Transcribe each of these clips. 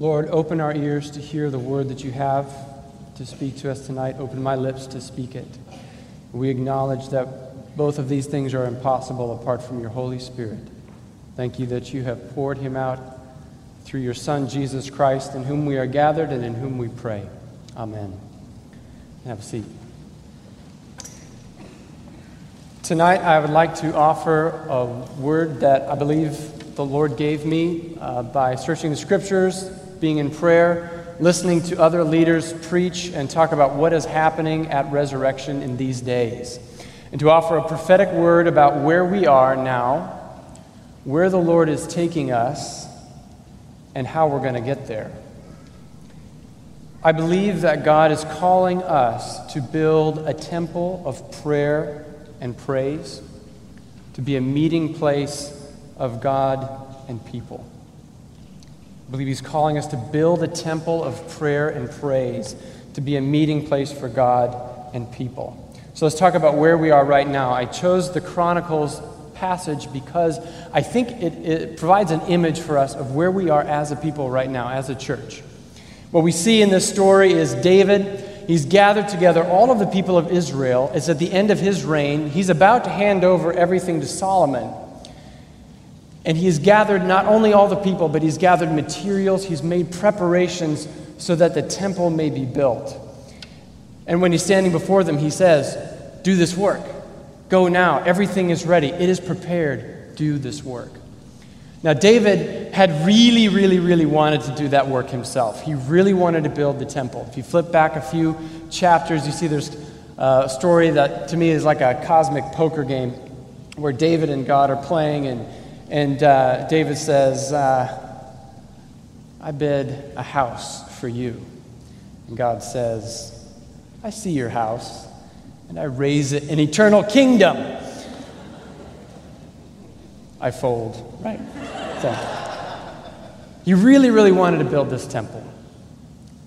Lord, open our ears to hear the word that you have to speak to us tonight. Open my lips to speak it. We acknowledge that both of these things are impossible apart from your Holy Spirit. Thank you that you have poured him out through your Son, Jesus Christ, in whom we are gathered and in whom we pray. Amen. Have a seat. Tonight, I would like to offer a word that I believe the Lord gave me uh, by searching the scriptures, being in prayer, listening to other leaders preach and talk about what is happening at resurrection in these days, and to offer a prophetic word about where we are now, where the Lord is taking us, and how we're going to get there. I believe that God is calling us to build a temple of prayer and praise, to be a meeting place of God and people. I believe He's calling us to build a temple of prayer and praise, to be a meeting place for God and people. So let's talk about where we are right now. I chose the Chronicles passage because I think it, it, provides an image for us of where we are as a people right now, as a church. What we see in this story is David. He's gathered together all of the people of Israel. It's at the end of his reign. He's about to hand over everything to Solomon. And he has gathered not only all the people, but he's gathered materials, he's made preparations so that the temple may be built. And when he's standing before them, he says, Do this work. Go now. Everything is ready. It is prepared. Do this work. Now, David had really, really, really wanted to do that work himself. He really wanted to build the temple. If you flip back a few chapters, you see there's a story that to me is like a cosmic poker game where David and God are playing, and and uh, David says, uh, I bid a house for you. And God says, I see your house, and I raise it an eternal kingdom. I fold, right? So, he really, really wanted to build this temple.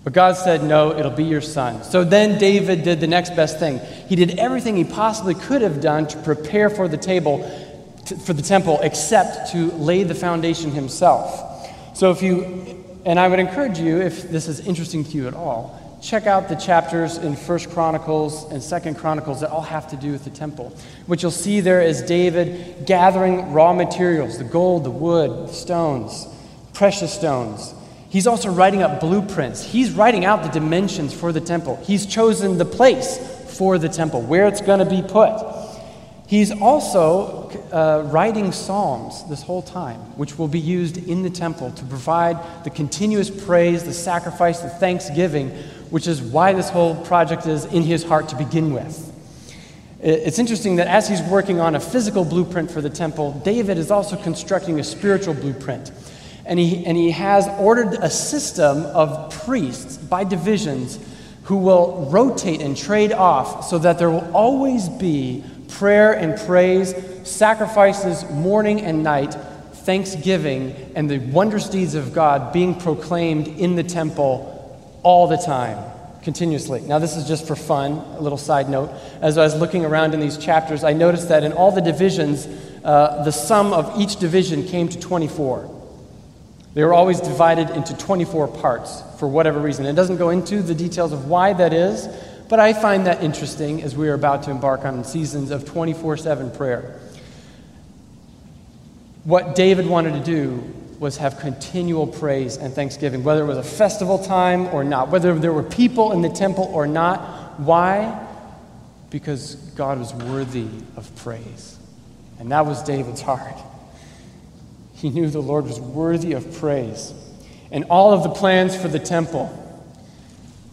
But God said, No, it'll be your son. So then David did the next best thing. He did everything he possibly could have done to prepare for the table to, for the temple except to lay the foundation himself. So if you, and I would encourage you, if this is interesting to you at all, check out the chapters in First Chronicles and Second Chronicles that all have to do with the temple. What you'll see there is David gathering raw materials, the gold, the wood, the stones, precious stones. He's also writing up blueprints. He's writing out the dimensions for the temple. He's chosen the place for the temple, where it's going to be put. He's also uh, writing psalms this whole time, which will be used in the temple to provide the continuous praise, the sacrifice, the thanksgiving, which is why this whole project is in his heart to begin with. It's interesting that as he's working on a physical blueprint for the temple, David is also constructing a spiritual blueprint. And he, and he has ordered a system of priests by divisions who will rotate and trade off so that there will always be prayer and praise, sacrifices morning and night, thanksgiving, and the wondrous deeds of God being proclaimed in the temple all the time, continuously. Now, this is just for fun, a little side note. As I was looking around in these chapters, I noticed that in all the divisions, uh, the sum of each division came to 24. They were always divided into 24 parts for whatever reason. It doesn't go into the details of why that is, but I find that interesting as we are about to embark on seasons of 24 7 prayer. What David wanted to do was have continual praise and thanksgiving, whether it was a festival time or not, whether there were people in the temple or not. Why? Because God was worthy of praise. And that was David's heart. He knew the Lord was worthy of praise. And all of the plans for the temple,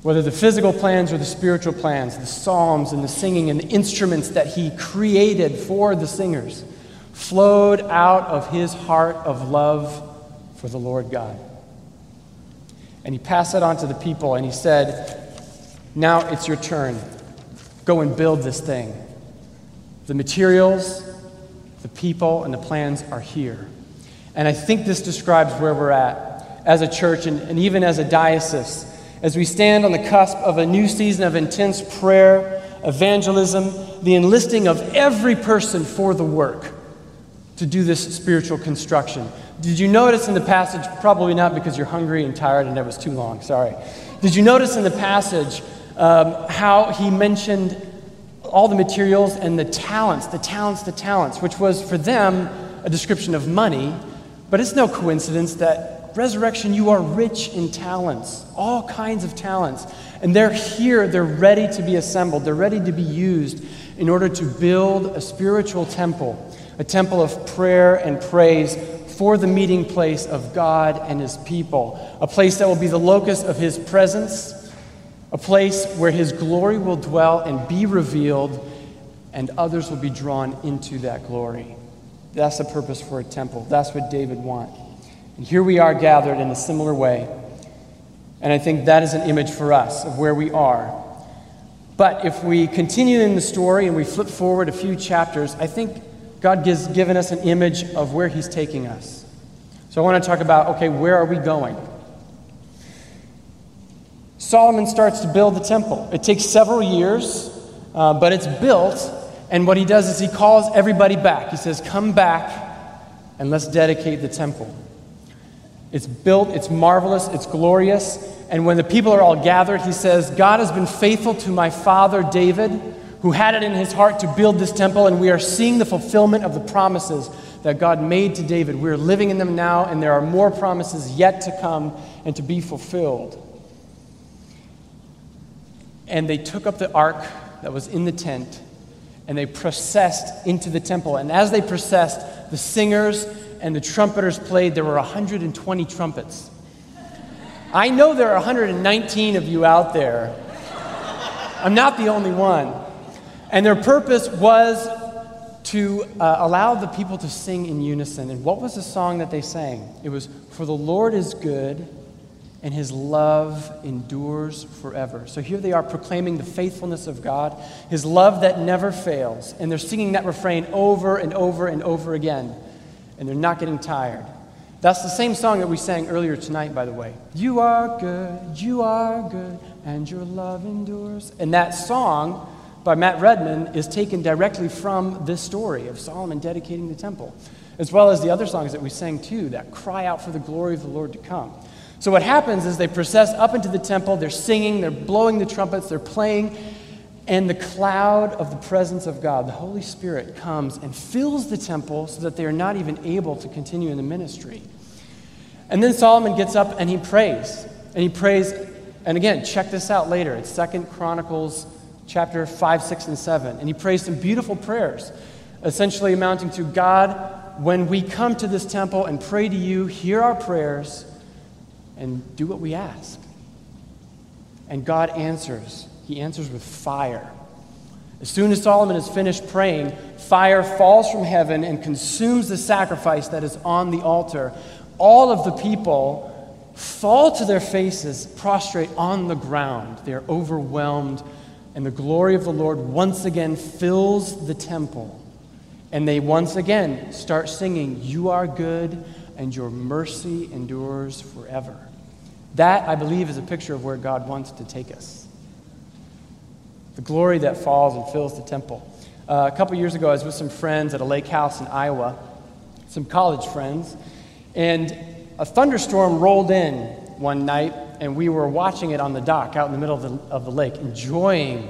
whether the physical plans or the spiritual plans, the psalms and the singing and the instruments that he created for the singers, flowed out of his heart of love for the Lord God. And he passed that on to the people and he said, Now it's your turn. Go and build this thing. The materials, the people, and the plans are here. And I think this describes where we're at as a church and, and even as a diocese as we stand on the cusp of a new season of intense prayer, evangelism, the enlisting of every person for the work to do this spiritual construction. Did you notice in the passage, probably not because you're hungry and tired and it was too long, sorry. Did you notice in the passage um, how he mentioned all the materials and the talents, the talents, the talents, which was for them a description of money, but it's no coincidence that resurrection, you are rich in talents, all kinds of talents. And they're here, they're ready to be assembled, they're ready to be used in order to build a spiritual temple, a temple of prayer and praise for the meeting place of God and His people, a place that will be the locus of His presence, a place where His glory will dwell and be revealed, and others will be drawn into that glory. That's the purpose for a temple. That's what David wants. And here we are gathered in a similar way. And I think that is an image for us of where we are. But if we continue in the story and we flip forward a few chapters, I think God has given us an image of where He's taking us. So I want to talk about okay, where are we going? Solomon starts to build the temple. It takes several years, uh, but it's built. And what he does is he calls everybody back. He says, Come back and let's dedicate the temple. It's built, it's marvelous, it's glorious. And when the people are all gathered, he says, God has been faithful to my father David, who had it in his heart to build this temple, and we are seeing the fulfillment of the promises that God made to David. We're living in them now, and there are more promises yet to come and to be fulfilled. And they took up the ark that was in the tent, and they processed into the temple. And as they processed, the singers and the trumpeters played, there were 120 trumpets. I know there are 119 of you out there. I'm not the only one. And their purpose was to uh, allow the people to sing in unison. And what was the song that they sang? It was, For the Lord is good, and his love endures forever. So here they are proclaiming the faithfulness of God, his love that never fails. And they're singing that refrain over and over and over again and they're not getting tired. That's the same song that we sang earlier tonight, by the way. You are good, you are good, and your love endures. And that song by Matt Redman is taken directly from this story of Solomon dedicating the temple, as well as the other songs that we sang too that cry out for the glory of the Lord to come. So, what happens is they process up into the temple, they're singing, they're blowing the trumpets, they're playing, and the cloud of the presence of God, the Holy Spirit, comes and fills the temple so that they are not even able to continue in the ministry. And then Solomon gets up and he prays. And he prays, and again, check this out later. It's Second Chronicles chapter 5, 6, and 7. And he prays some beautiful prayers, essentially amounting to God, when we come to this temple and pray to you, hear our prayers and do what we ask. And God answers he answers with fire. As soon as Solomon is finished praying, fire falls from heaven and consumes the sacrifice that is on the altar. All of the people fall to their faces, prostrate on the ground. They are overwhelmed, and the glory of the Lord once again fills the temple. And they once again start singing, You are good, and your mercy endures forever. That, I believe, is a picture of where God wants to take us the glory that falls and fills the temple. Uh, a couple years ago, I was with some friends at a lake house in Iowa, some college friends, and a thunderstorm rolled in one night, and we were watching it on the dock out in the middle of the, of the lake, enjoying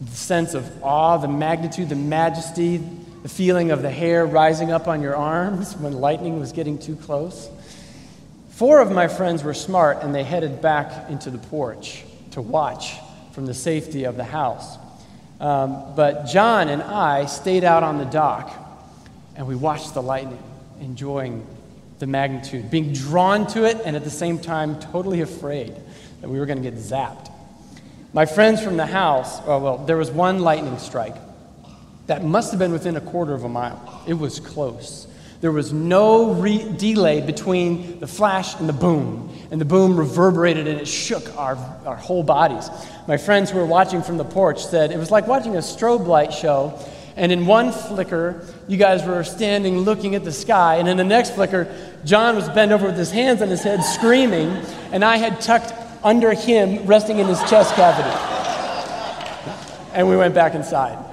the sense of awe, the magnitude, the majesty, the feeling of the hair rising up on your arms when lightning was getting too close. Four of my friends were smart, and they headed back into the porch to watch from the safety of the house. Um, but John and I stayed out on the dock and we watched the lightning, enjoying the magnitude, being drawn to it, and at the same time totally afraid that we were going to get zapped. My friends from the house, oh, well, there was one lightning strike that must have been within a quarter of a mile. It was close. There was no re- delay between the flash and the boom, and the boom reverberated and it shook our, our whole bodies. My friends who were watching from the porch said it was like watching a strobe light show, and in one flicker, you guys were standing looking at the sky, and in the next flicker, John was bent over with his hands on his head screaming, and I had tucked under him, resting in his chest cavity. And we went back inside.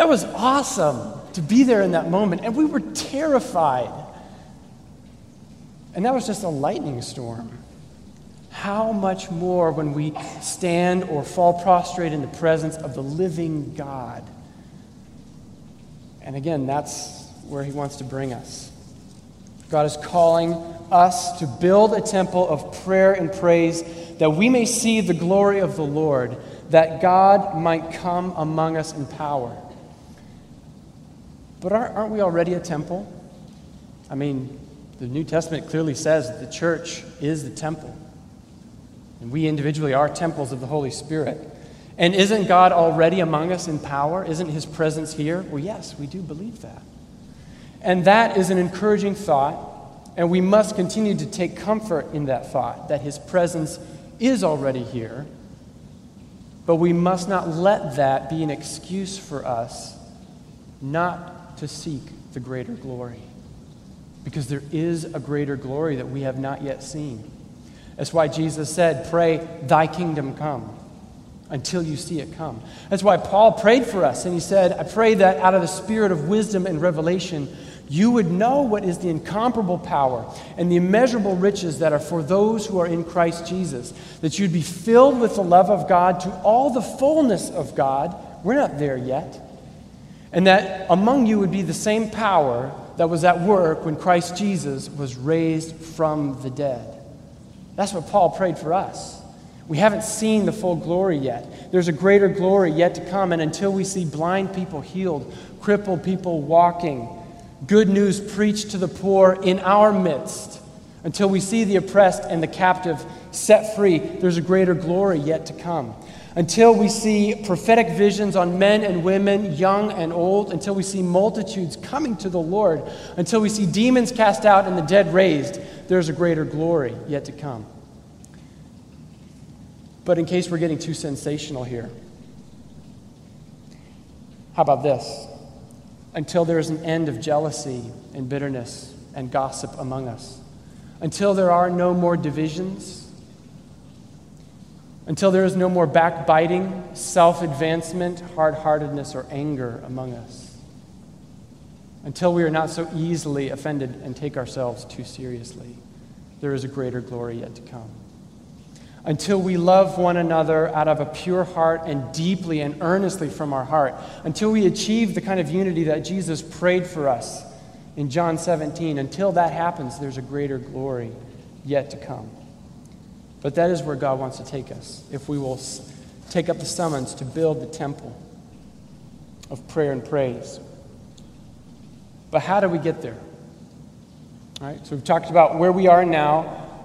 That was awesome. to be there in that moment, and we were terrified. And that was just a lightning storm. How much more when we stand or fall prostrate in the presence of the living God? And again, that's where He wants to bring us. God is calling us to build a temple of prayer and praise that we may see the glory of the Lord, that God might come among us in power. But aren't we already a temple? I mean, the New Testament clearly says that the church is the temple. And we individually are temples of the Holy Spirit. And isn't God already among us in power? Isn't his presence here? Well, yes, we do believe that. And that is an encouraging thought, and we must continue to take comfort in that thought that his presence is already here. But we must not let that be an excuse for us not to seek the greater glory. Because there is a greater glory that we have not yet seen. That's why Jesus said, Pray, thy kingdom come until you see it come. That's why Paul prayed for us, and he said, I pray that out of the spirit of wisdom and revelation, you would know what is the incomparable power and the immeasurable riches that are for those who are in Christ Jesus, that you'd be filled with the love of God to all the fullness of God. We're not there yet. And that among you would be the same power that was at work when Christ Jesus was raised from the dead. That's what Paul prayed for us. We haven't seen the full glory yet. There's a greater glory yet to come, and until we see blind people healed, crippled people walking, good news preached to the poor in our midst, until we see the oppressed and the captive set free, there's a greater glory yet to come. Until we see prophetic visions on men and women, young and old, until we see multitudes coming to the Lord, until we see demons cast out and the dead raised, there's a greater glory yet to come. But in case we're getting too sensational here, how about this? Until there is an end of jealousy and bitterness and gossip among us, until there are no more divisions, until there is no more backbiting, self advancement, hard heartedness, or anger among us, until we are not so easily offended and take ourselves too seriously, there is a greater glory yet to come. Until we love one another out of a pure heart and deeply and earnestly from our heart, until we achieve the kind of unity that Jesus prayed for us in John 17, until that happens, there's a greater glory yet to come. But that is where God wants to take us if we will take up the summons to build the temple of prayer and praise. But how do we get there? All right, so we've talked about where we are now,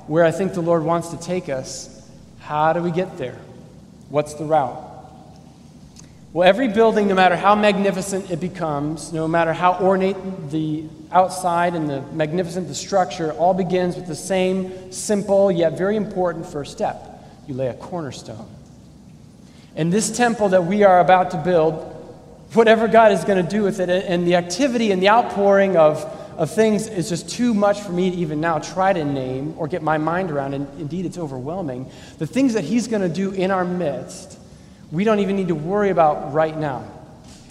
where I think the Lord wants to take us. How do we get there? What's the route? Well, every building, no matter how magnificent it becomes, no matter how ornate the outside and the magnificent the structure, all begins with the same simple yet very important first step. You lay a cornerstone. And this temple that we are about to build, whatever God is going to do with it, and the activity and the outpouring of, of things is just too much for me to even now try to name or get my mind around, and indeed it's overwhelming. The things that He's going to do in our midst we don't even need to worry about right now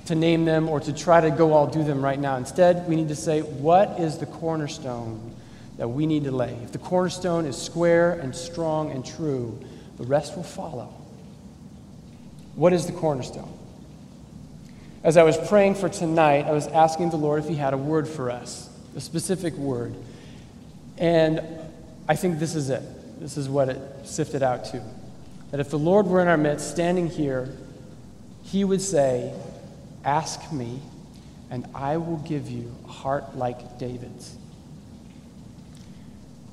to name them or to try to go all do them right now. Instead, we need to say, what is the cornerstone that we need to lay? If the cornerstone is square and strong and true, the rest will follow. What is the cornerstone? As I was praying for tonight, I was asking the Lord if He had a word for us, a specific word. And I think this is it. This is what it sifted out to that if the Lord were in our midst, standing here, he would say, Ask me, and I will give you a heart like David's.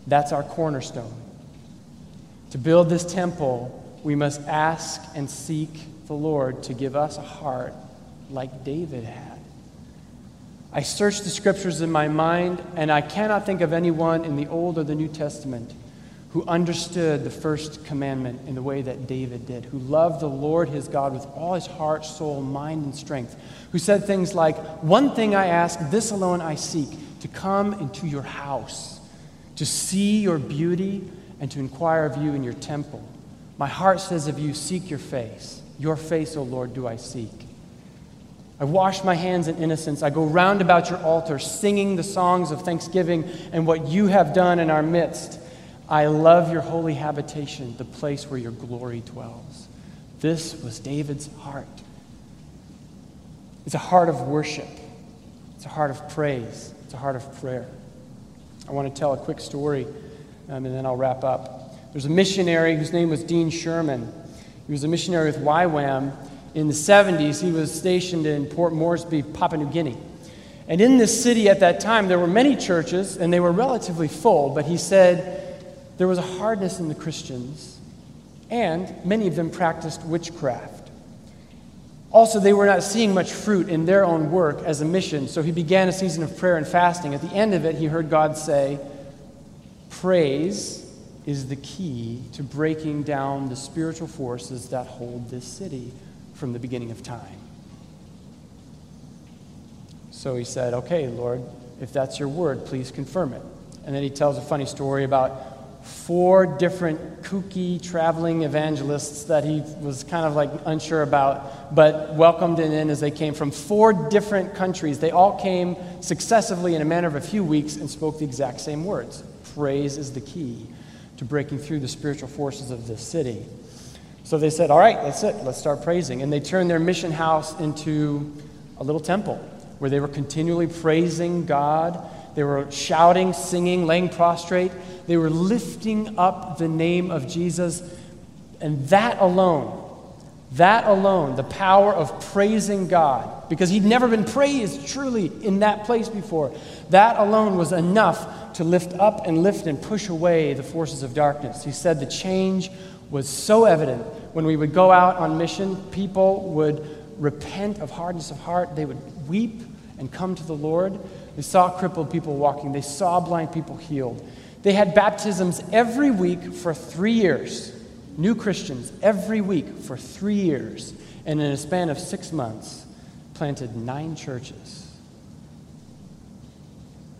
That's our cornerstone. To build this temple, we must ask and seek the Lord to give us a heart like David had. I searched the scriptures in my mind, and I cannot think of anyone in the Old or the New Testament who understood the first commandment in the way that David did, who loved the Lord his God with all his heart, soul, mind, and strength, who said things like, One thing I ask, this alone I seek, to come into your house, to see your beauty, and to inquire of you in your temple. My heart says of you, Seek your face. Your face, O Lord, do I seek. I wash my hands in innocence. I go round about your altar, singing the songs of thanksgiving and what you have done in our midst. I love your holy habitation, the place where your glory dwells. This was David's heart. It's a heart of worship, it's a heart of praise, it's a heart of prayer. I want to tell a quick story, um, and then I'll wrap up. There's a missionary whose name was Dean Sherman. He was a missionary with YWAM in the 70s, he was stationed in Port Moresby, Papua New Guinea. And in this city at that time, there were many churches, and they were relatively full, but he said there was a hardness in the Christians, and many of them practiced witchcraft. Also, they were not seeing much fruit in their own work as a mission, so he began a season of prayer and fasting. At the end of it, he heard God say, Praise is the key to breaking down the spiritual forces that hold this city from the beginning of time. So he said, Okay, Lord, if that's your word, please confirm it. And then he tells a funny story about four different kooky traveling evangelists that he was kind of like unsure about, but welcomed in as they came from four different countries. They all came successively in a matter of a few weeks and spoke the exact same words. Praise is the key to breaking through the spiritual forces of this city. So they said, All right, that's it, let's start praising. And they turned their mission house into a little temple where they were continually praising God. They were shouting, singing, laying prostrate. They were lifting up the name of Jesus. And that alone, that alone, the power of praising God, because he'd never been praised truly in that place before, that alone was enough to lift up and lift and push away the forces of darkness. He said the change was so evident. When we would go out on mission, people would repent of hardness of heart. They would weep and come to the Lord. They saw crippled people walking, they saw blind people healed. They had baptisms every week for three years. New Christians every week for three years. And in a span of six months, planted nine churches.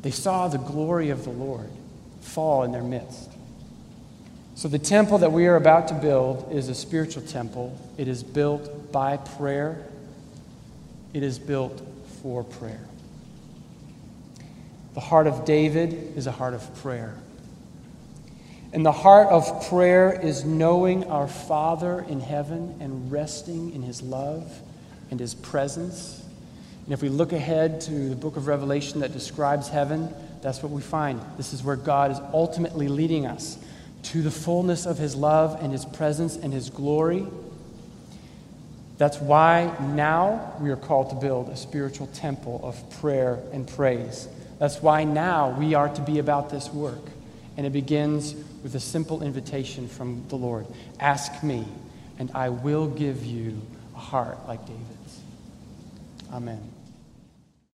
They saw the glory of the Lord fall in their midst. So, the temple that we are about to build is a spiritual temple. It is built by prayer, it is built for prayer. The heart of David is a heart of prayer. And the heart of prayer is knowing our Father in heaven and resting in his love and his presence. And if we look ahead to the book of Revelation that describes heaven, that's what we find. This is where God is ultimately leading us to the fullness of his love and his presence and his glory. That's why now we are called to build a spiritual temple of prayer and praise. That's why now we are to be about this work. And it begins with a simple invitation from the Lord Ask me, and I will give you a heart like David's. Amen.